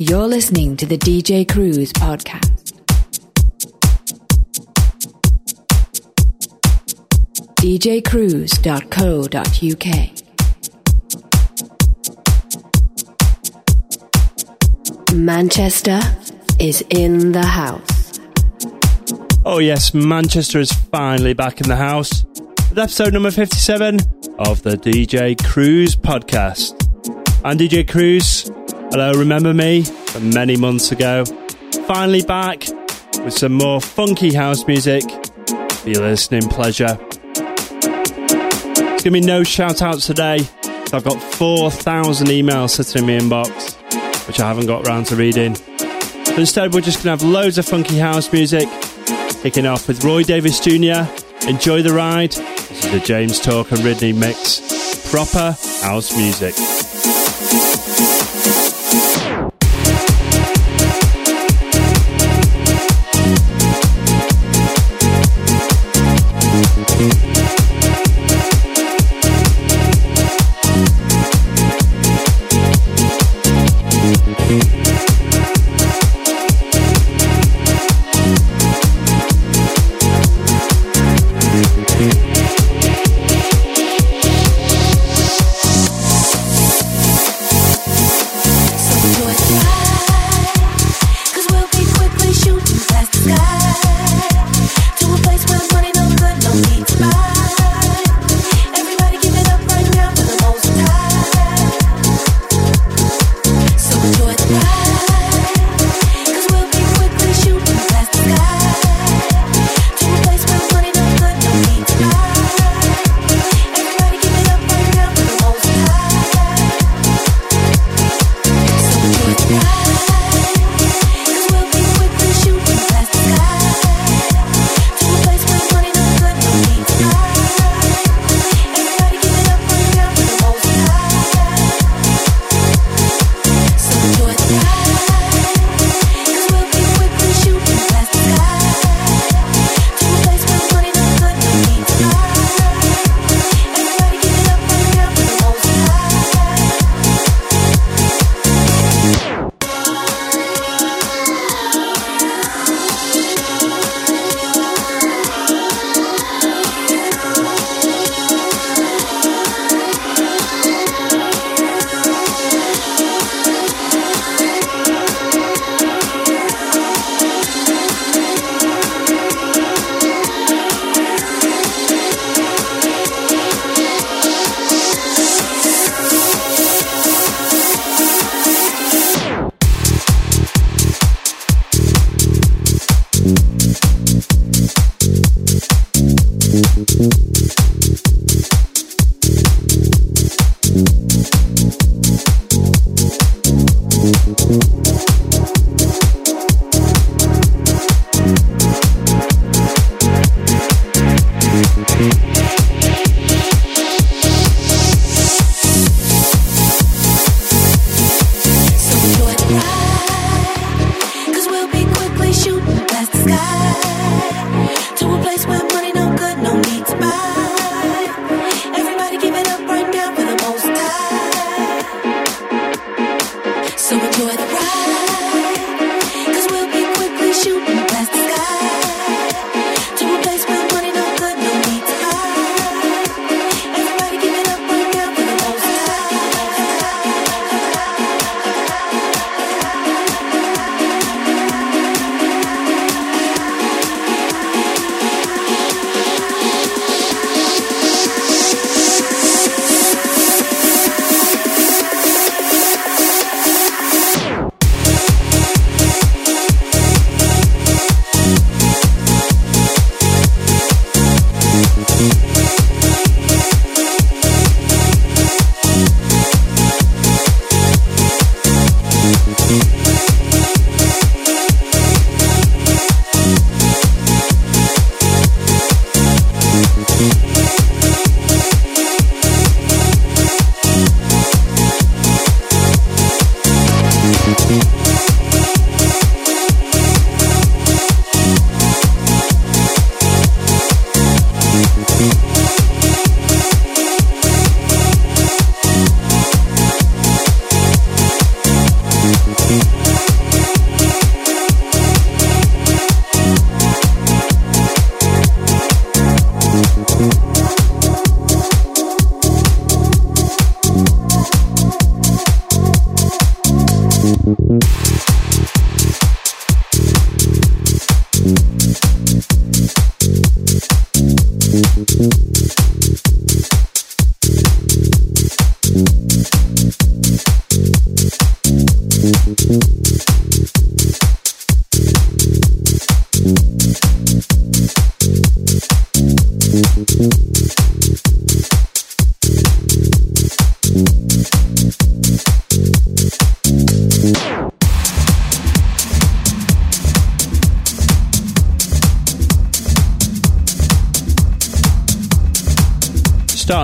You're listening to the DJ Cruise podcast. djcruise.co.uk. Manchester is in the house. Oh, yes, Manchester is finally back in the house with episode number 57 of the DJ Cruise podcast. I'm DJ Cruise. Hello, remember me from many months ago? Finally back with some more funky house music for your listening pleasure. There's going to be no shout outs today. I've got 4,000 emails sitting in my inbox, which I haven't got around to reading. Instead, we're just going to have loads of funky house music, kicking off with Roy Davis Jr. Enjoy the ride. This is the James Talk and Ridney mix. Proper house music.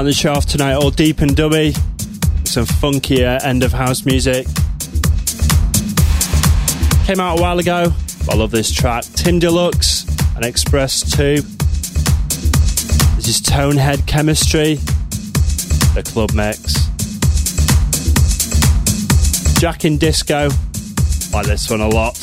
Starting the shaft tonight, all deep and dubby, some funkier end of house music. Came out a while ago. I love this track. Tim Deluxe and X-Press 2. This is Tonehead Chemistry, the club mix. Jack in Disco. I like this one a lot.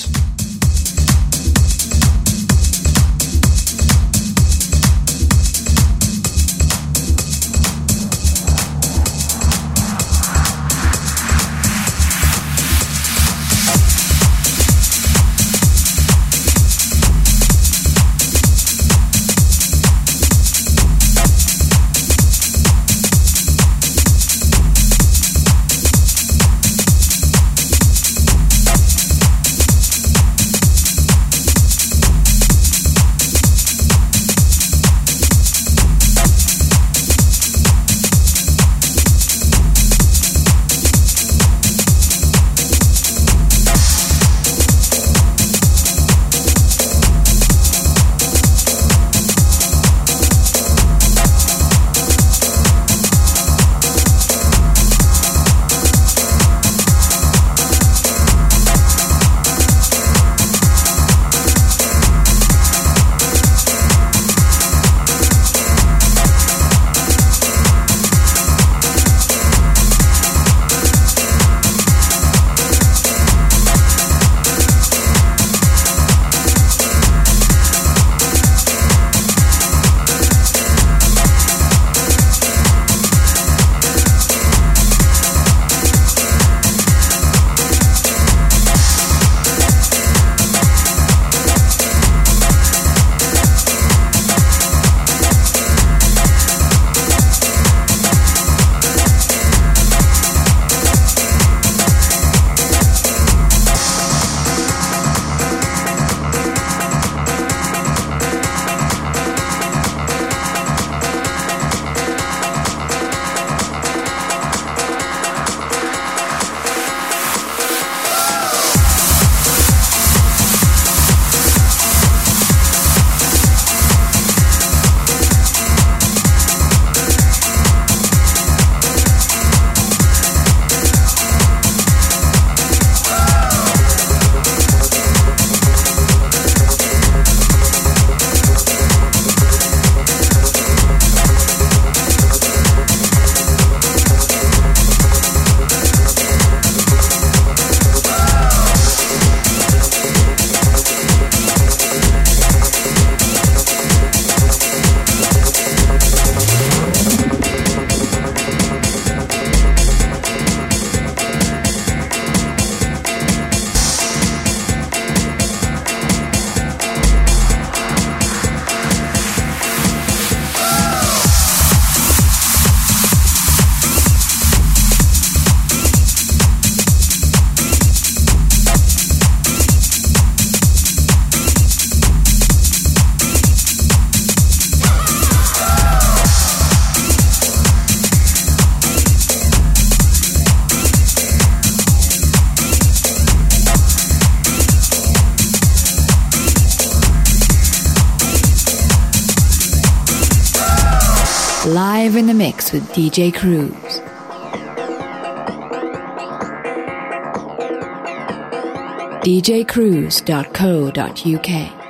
With DJ Cruise. djcruise.co.uk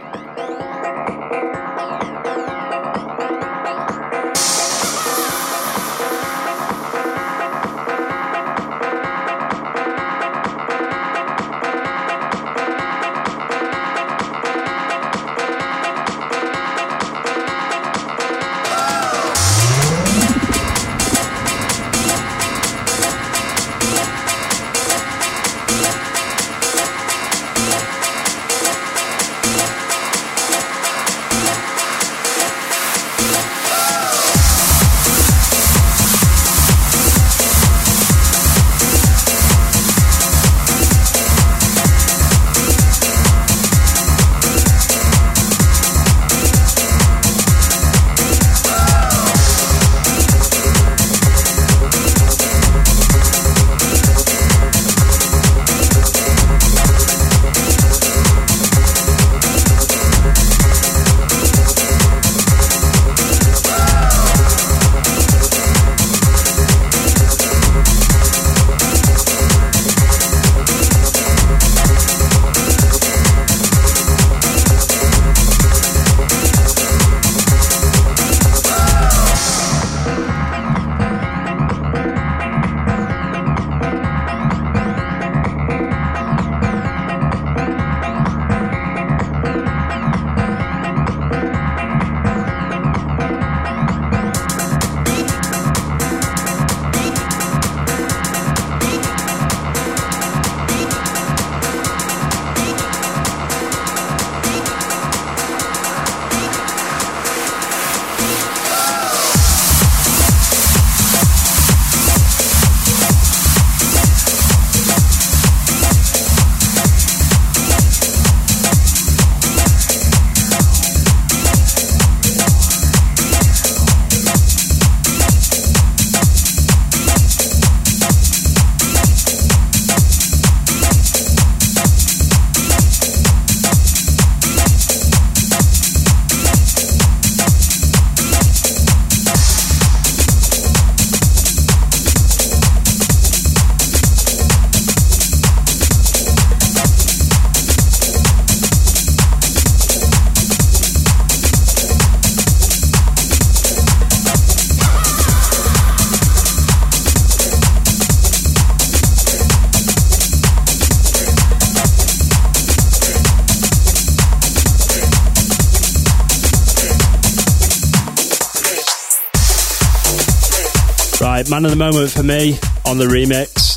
man of the moment for me on the remix.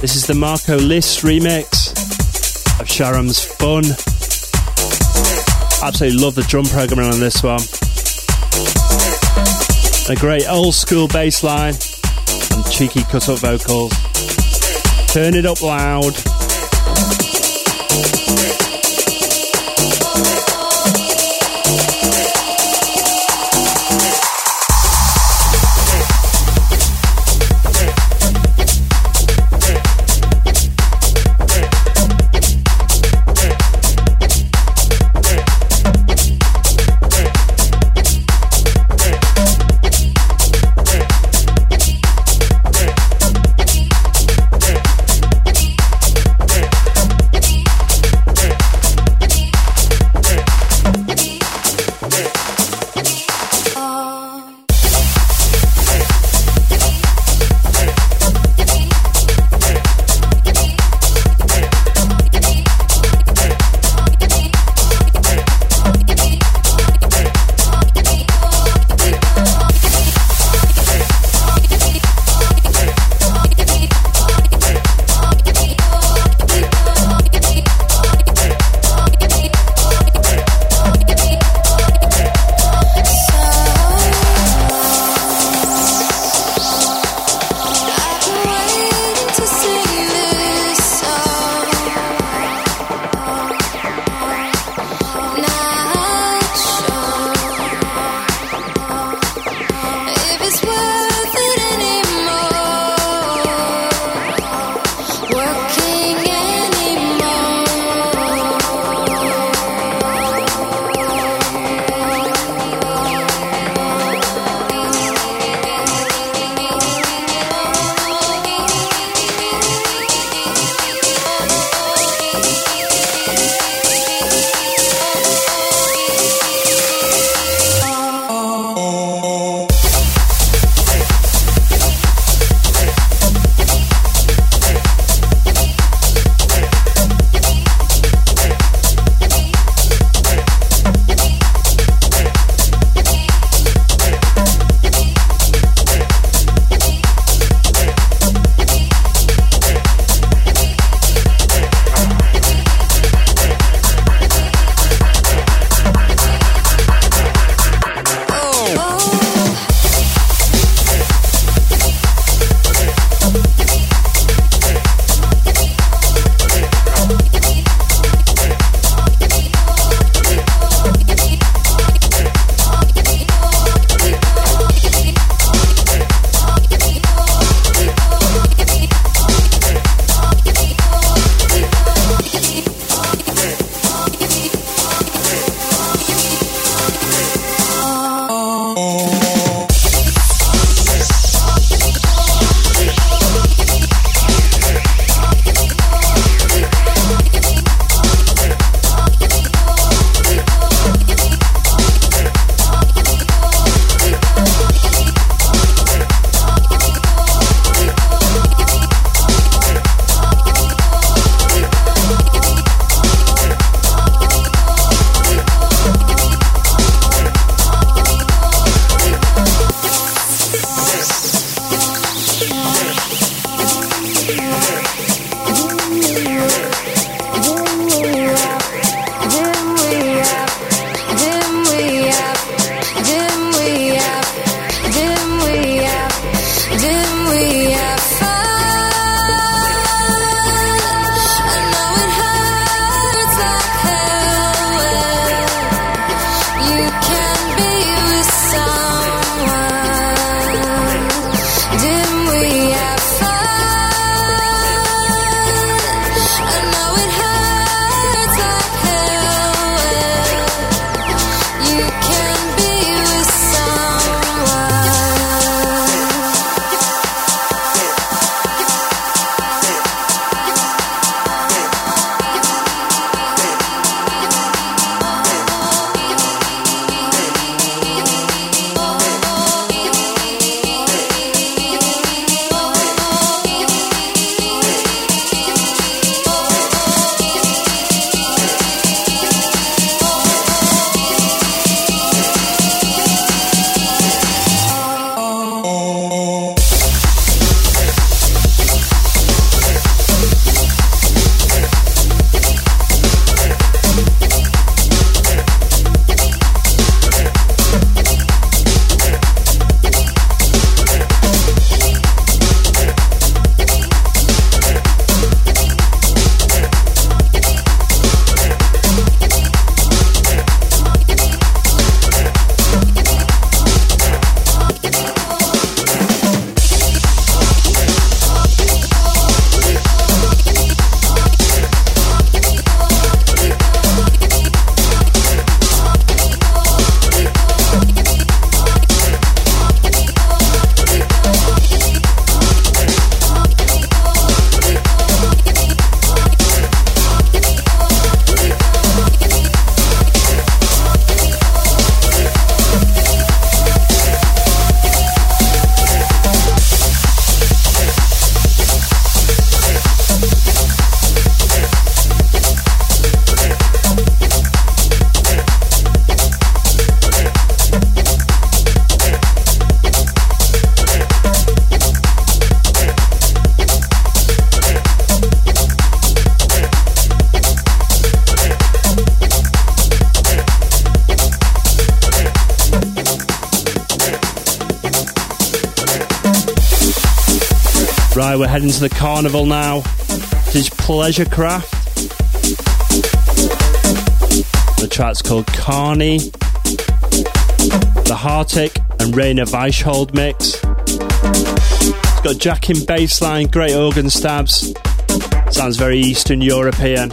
This is the Marco Lys remix of Sharam's Fun. Absolutely love the drum programming on this one. A great old school bass line and cheeky cut up vocals. Turn it up loud. The carnival now. This is Pleasurekraft. The track's called Carny. The Hartic and Rainer Weichhold mix. It's got jacking bassline, great organ stabs. Sounds very Eastern European.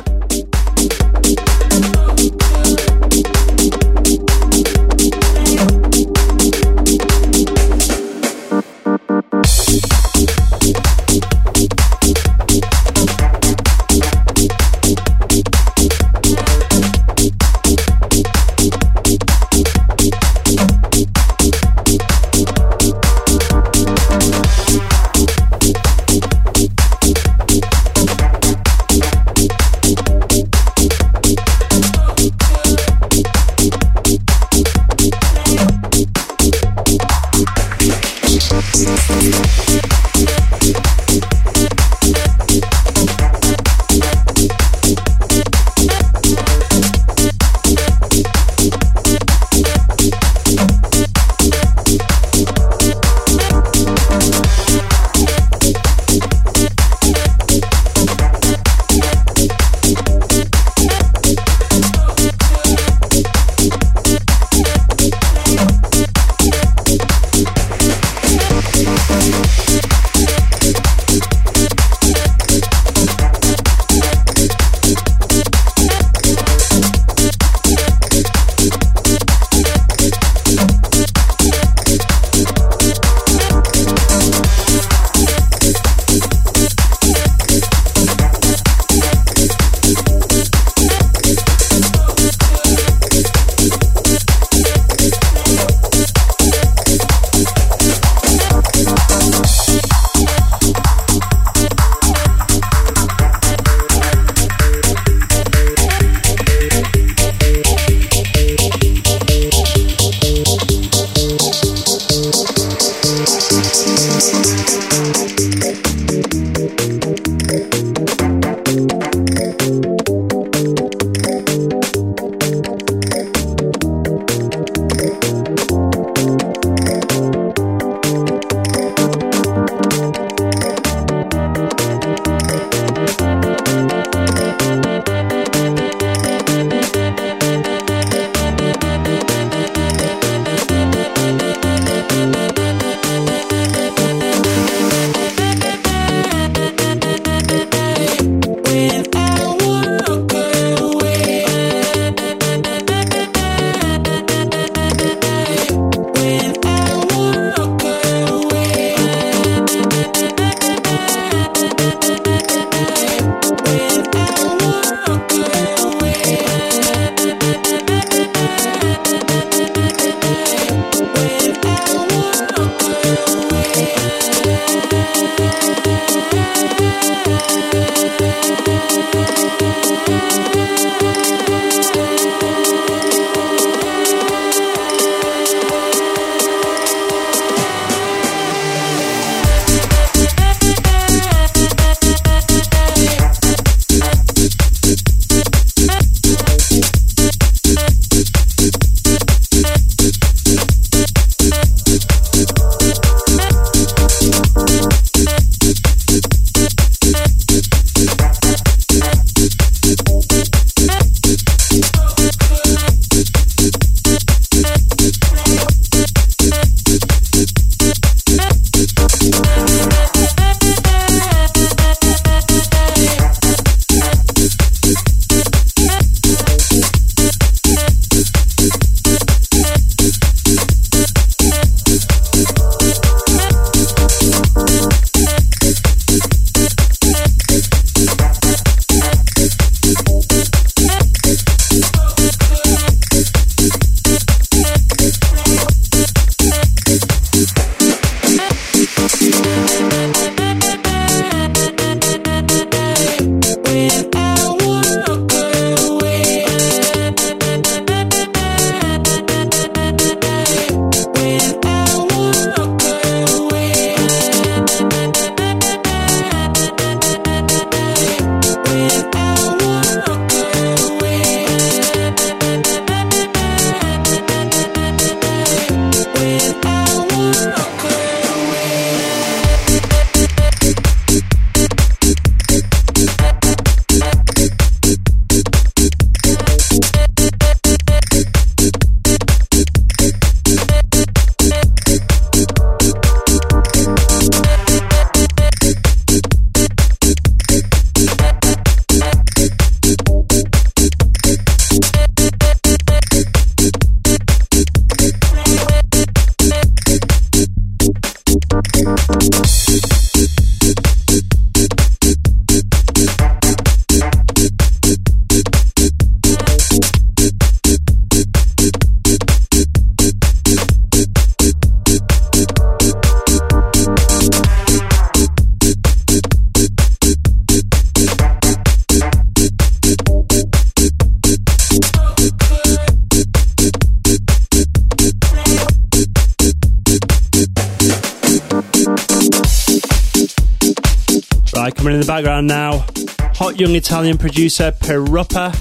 Young Italian producer Pirupa.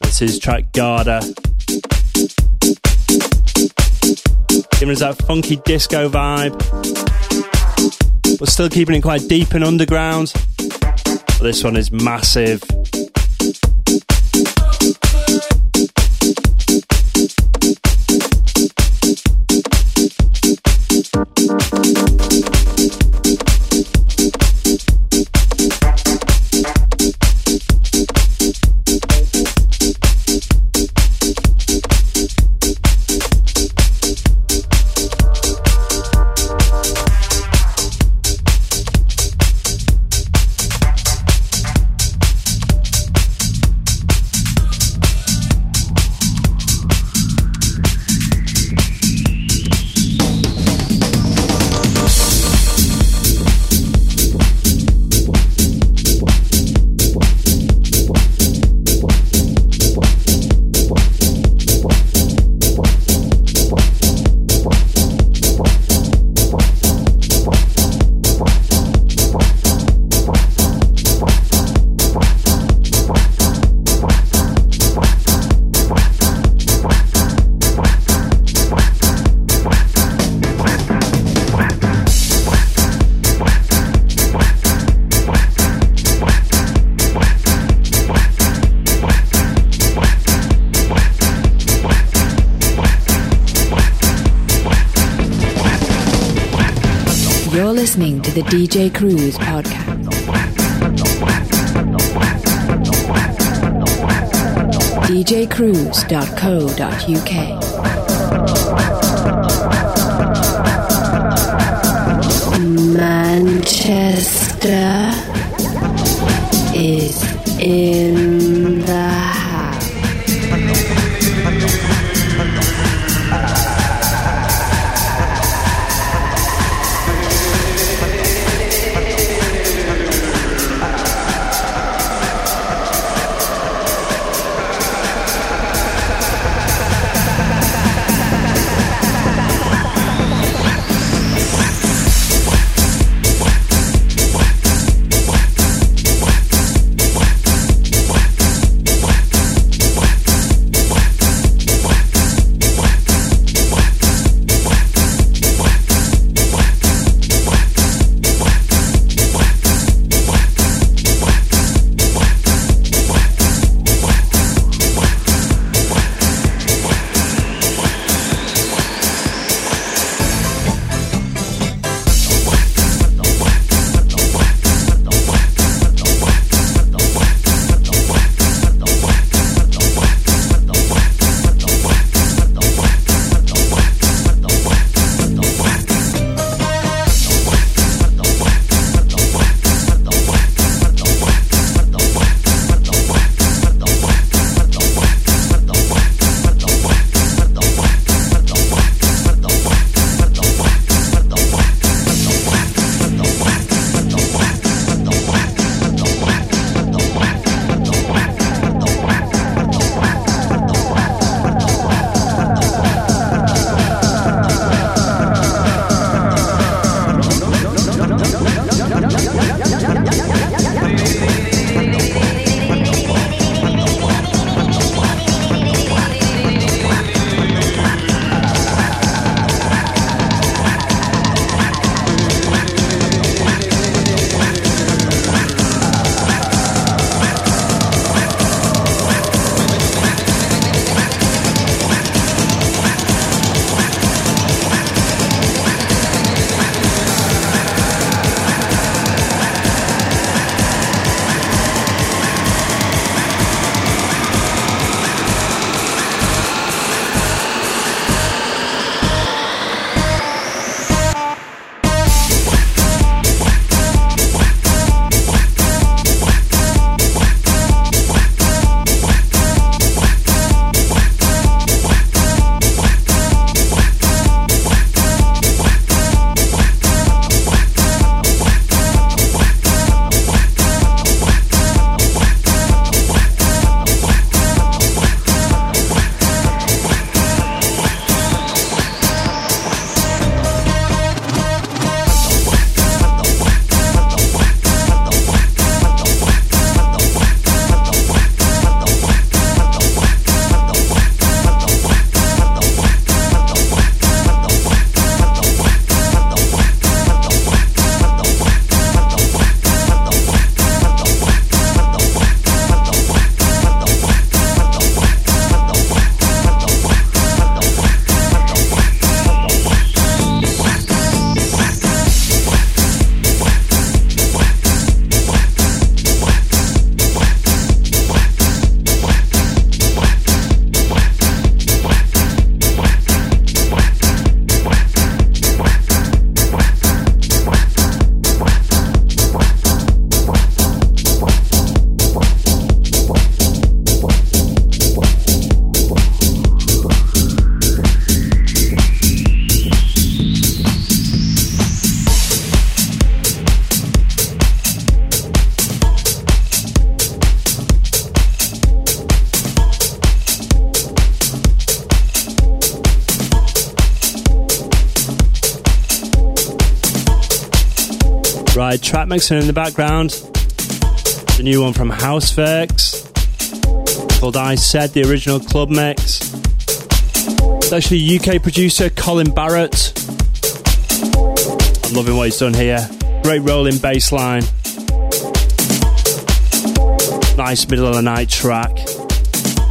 This is track Garda. Giving us that funky disco vibe, but still keeping it quite deep and underground. But this one is massive. DJ Cruise podcast. djcruise.co.uk Manchester is in Right, track mixing in the background. The new one from Houseworks called I Said, the original club mix. It's actually UK producer Colin Barrett. I'm loving what he's done here. Great rolling bass line. Nice middle of the night track.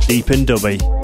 Deep and dubby.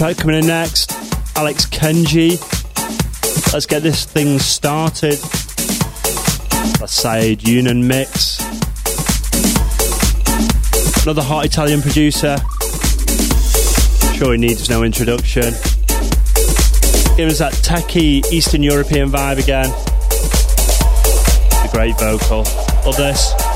Track coming in next. Alex Kenji. Let's get this thing started. That's Saeed Younan mix. Another hot Italian producer. Sure, he needs no introduction. Give us that techie Eastern European vibe again. A great vocal. Love this.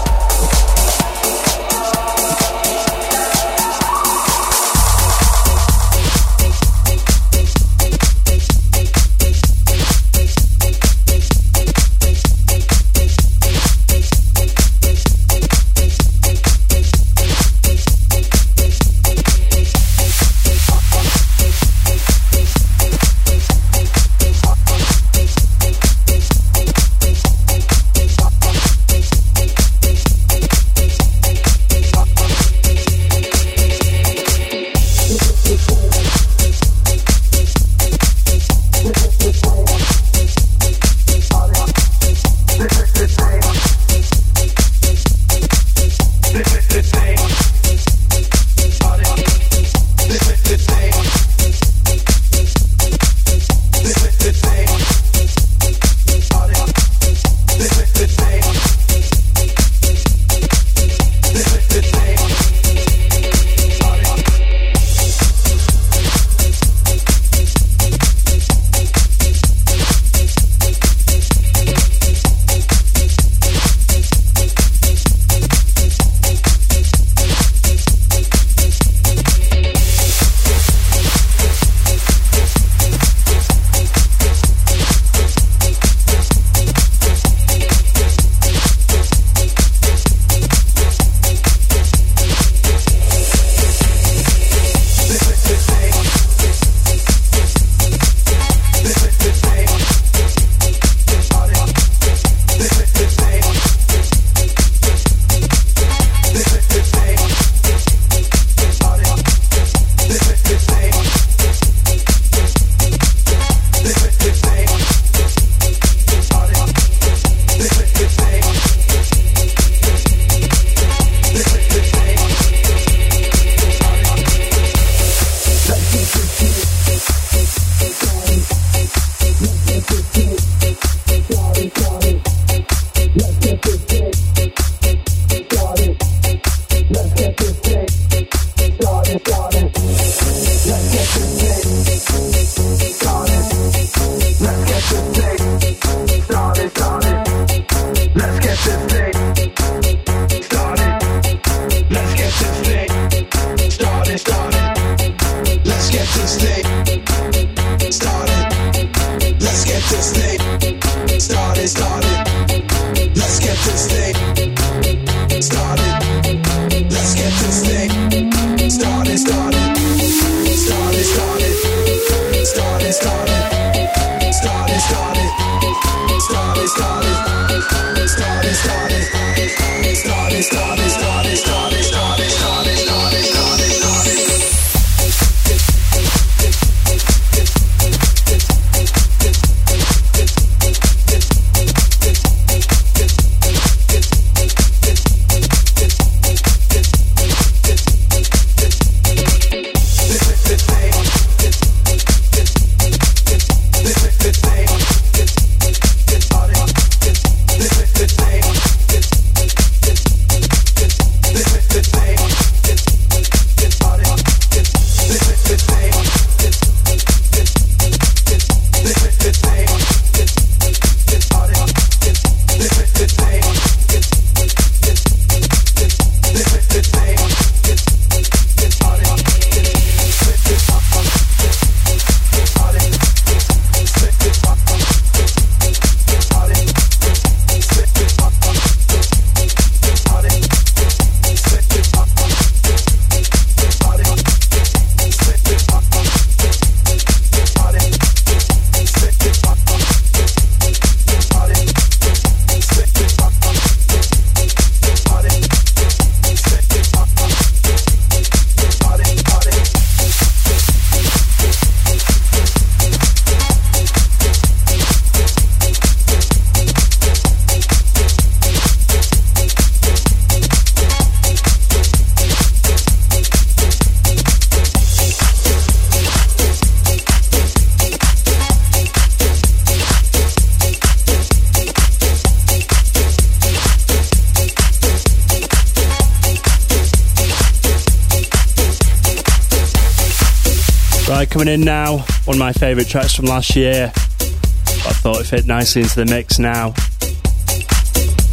In now, one of my favourite tracks from last year. I thought it fit nicely into the mix now.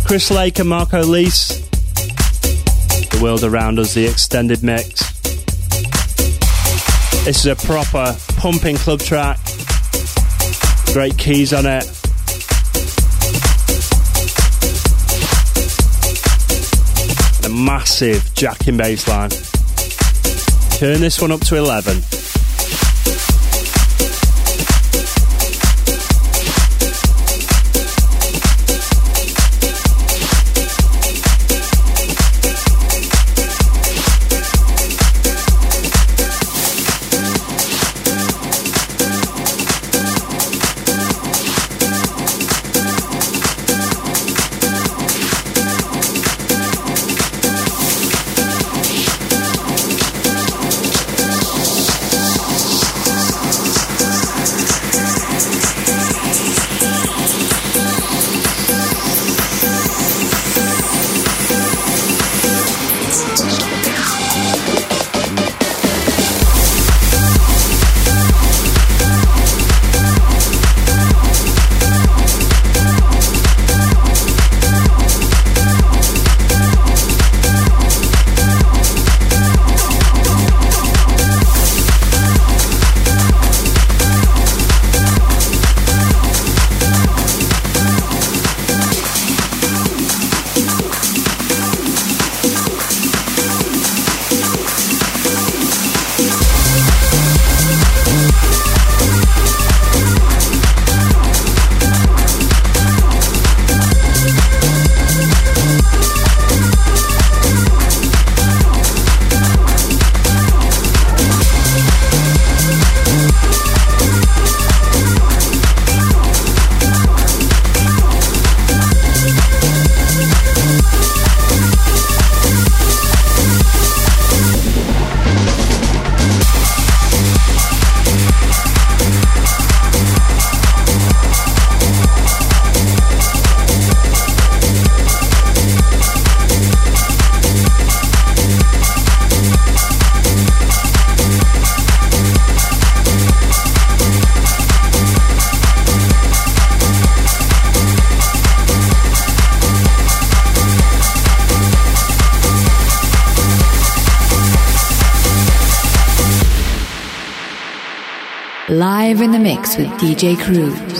Chris Lake and Marco Lys. The World Around Us, the extended mix. This is a proper pumping club track. Great keys on it. A massive jacking bass line. Turn this one up to 11. Live in the mix with DJ Cruise.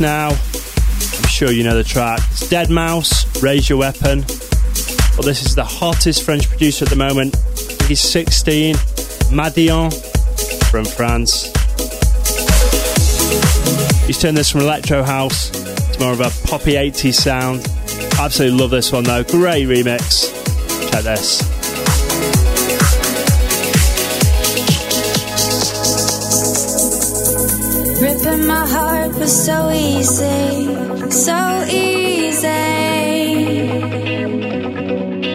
Now. I'm sure you know the track. It's deadmau5, Raise Your Weapon. Well, this is the hottest French producer at the moment. he's 16. Madeon from France. He's turned this from electro house to more of a poppy 80s sound. Absolutely love this one though. Great remix. Check this. Ripping my heart was so easy, so easy.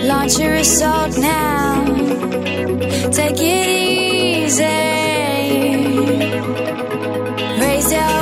Launch your assault now. Take it easy. Raise a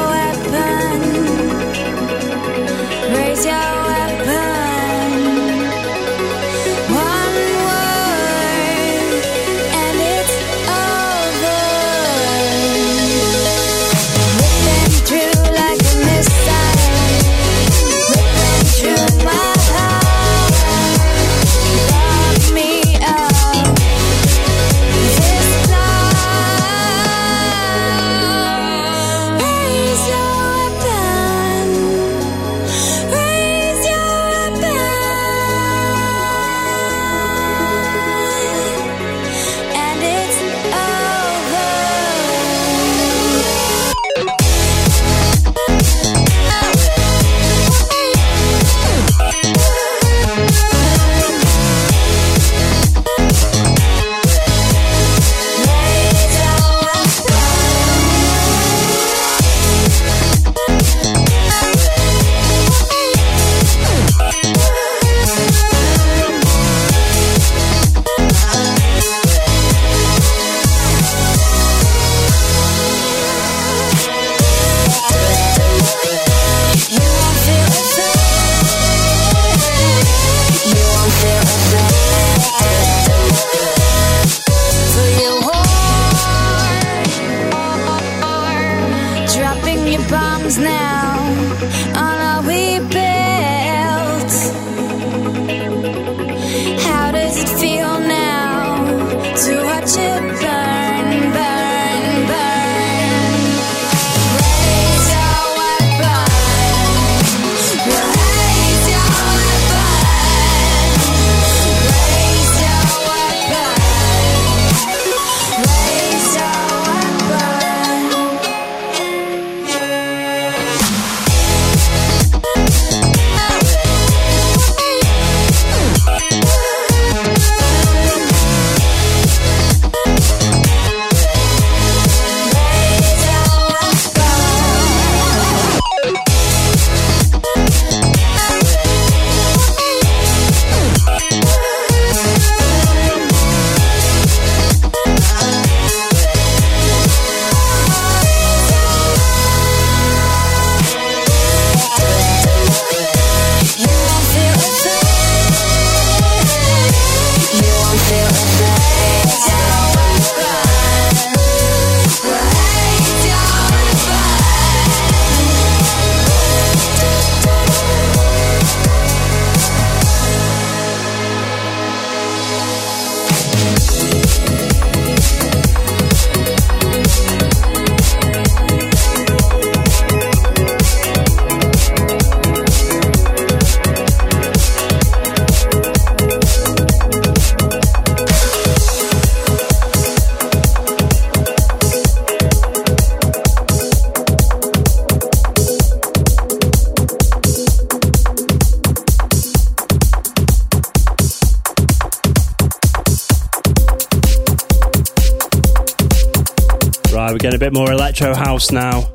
bit more electro house now.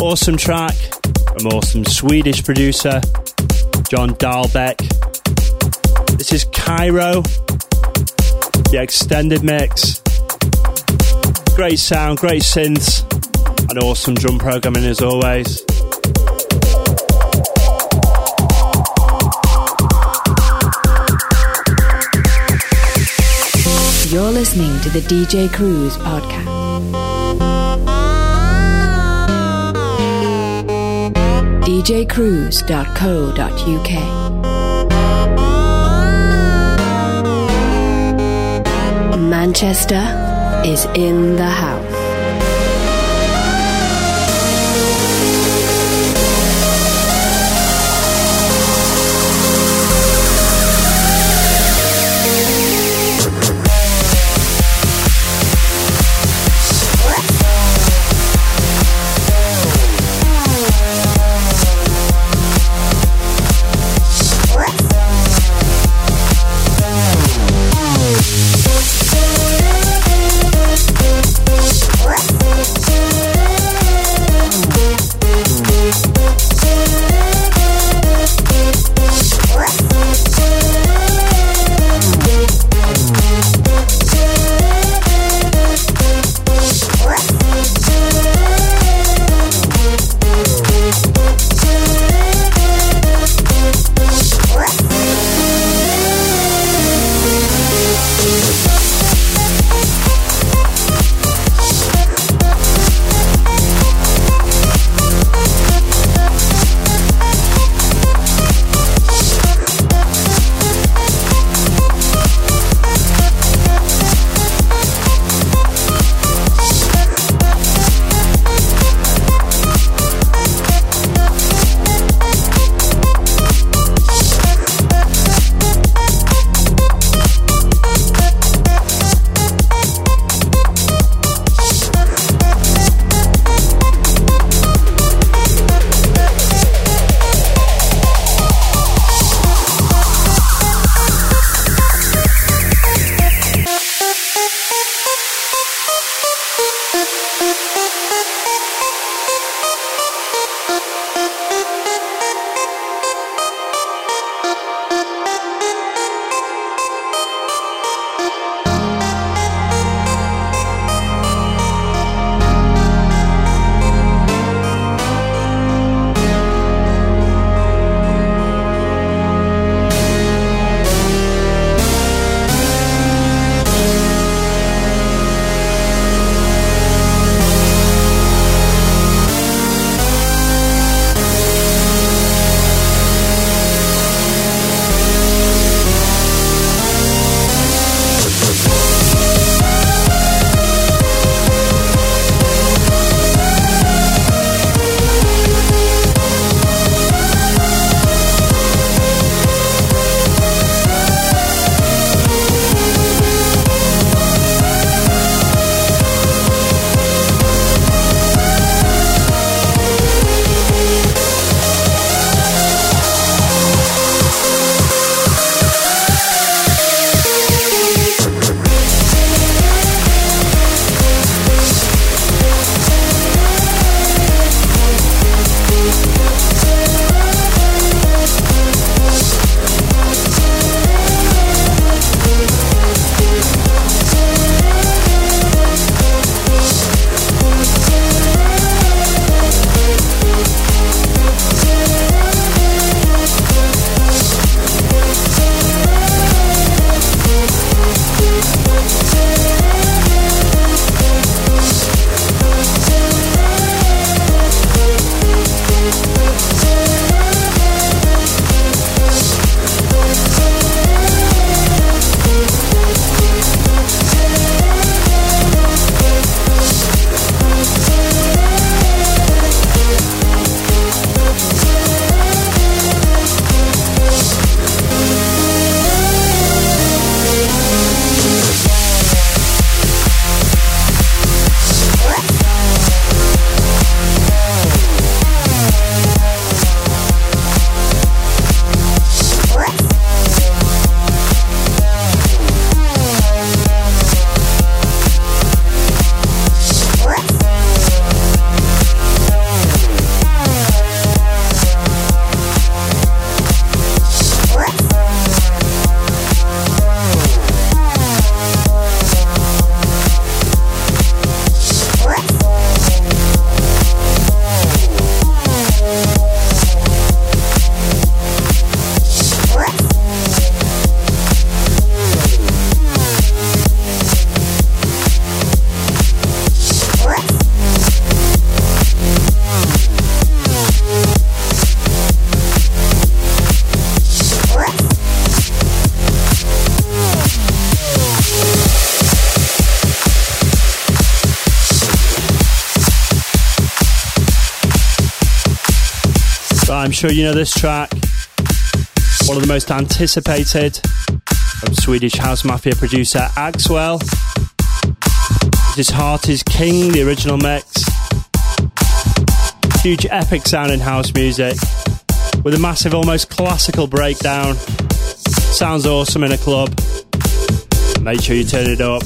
Awesome track from awesome Swedish producer John Dahlbäck. This is Cairo, the extended mix. Great sound, great synths, and awesome drum programming as always. You're listening to the DJ Cruise podcast. djcruise.co.uk. Manchester is in the house. I'm sure you know this track. One of the most anticipated from Swedish House Mafia producer Axwell. His Heart is King, the original mix. Huge epic sound in house music with a massive, almost classical breakdown. Sounds awesome in a club. Make sure you turn it up.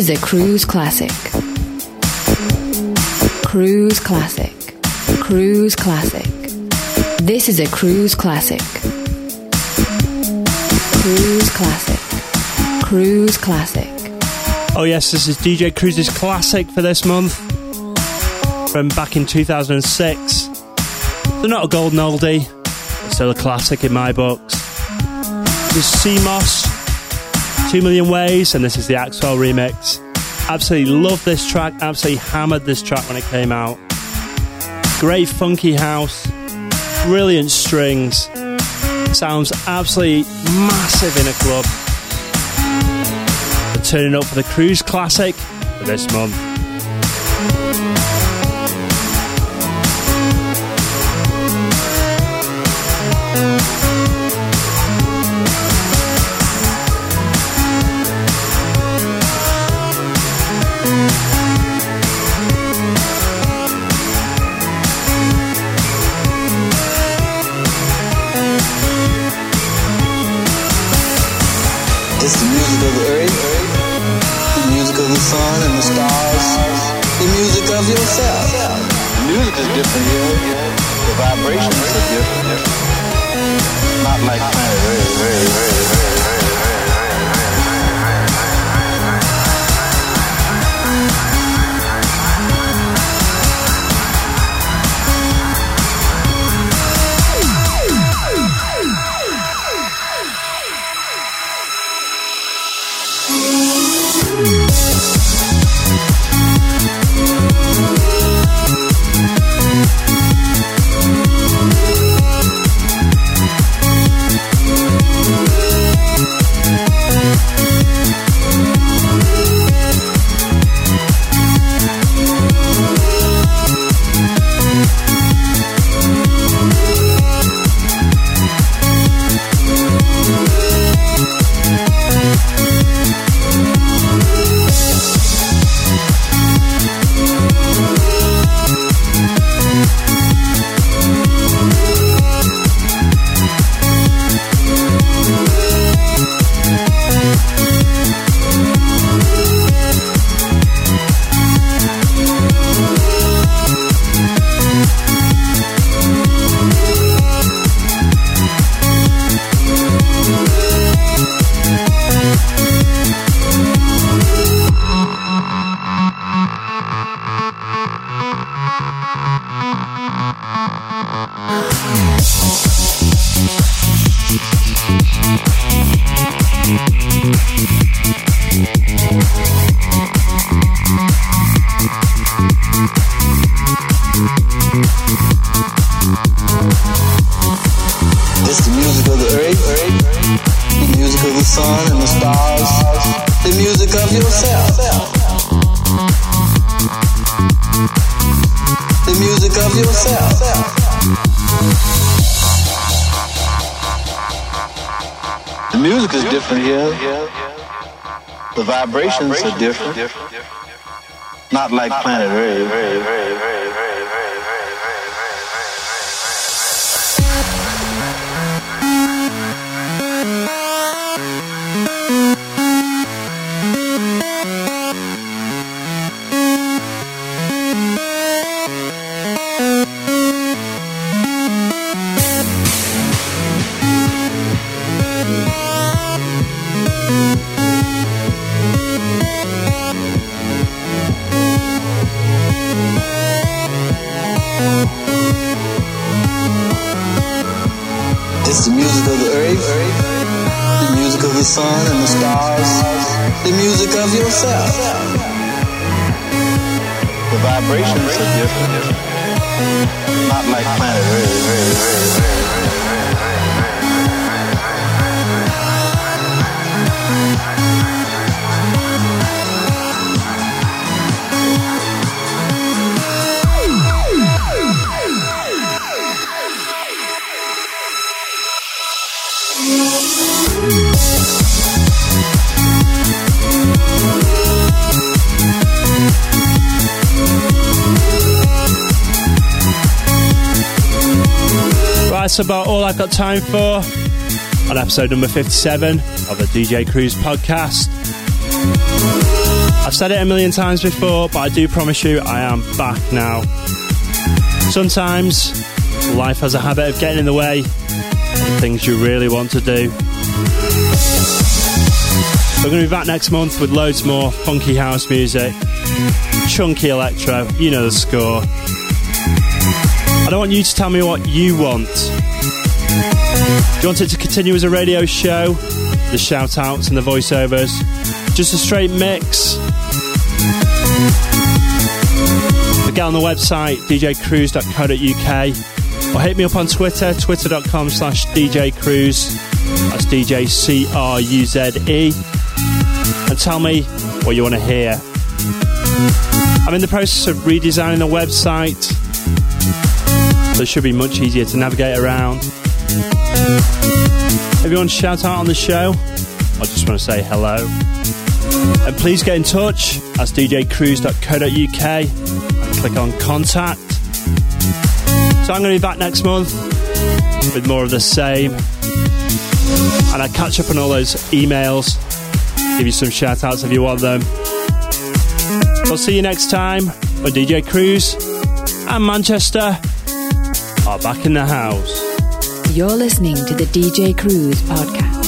Is a Cruze classic. Cruze classic. Cruze classic. This is a Cruze classic. Cruze classic. Cruze classic. Oh, yes, this is DJ Cruze's classic for this month from back in 2006. They're not a golden oldie, but still a classic in my books. This is CMOS, 2 Million Ways, and this is the Axwell remix. Absolutely love this track, absolutely hammered this track when it came out. Great funky house, brilliant strings, sounds absolutely massive in a club. They're turning up for the Cruze Classic for this month. Is different here. The vibrations are different. Not like planet Earth. Vibrations are different. Not like planet Earth. About all I've got time for on episode number 57 of the DJ Cruze podcast. I've said it a million times before, but I do promise you I am back now. Sometimes life has a habit of getting in the way of things you really want to do. We're going to be back next month with loads more funky house music, chunky electro, you know the score. I don't want you to tell me what you want. Do you want it to continue as a radio show? The shout outs and the voiceovers? Just a straight mix? But get on the website djcruze.co.uk or hit me up on Twitter, twitter.com slash djcruze. That's DJ C R U Z E. And tell me what you want to hear. I'm in the process of redesigning the website, so it should be much easier to navigate around. To shout out on the show, I just want to say hello. And please get in touch at djcruze.co.uk and click on contact. So I'm going to be back next month with more of the same. And I catch up on all those emails, give you some shout outs if you want them. I'll see you next time when DJ Cruze and Manchester are back in the house. You're listening to the DJ Cruze podcast.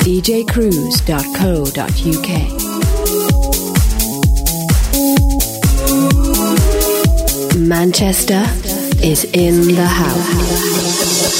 djcruze.co.uk Manchester is in the house.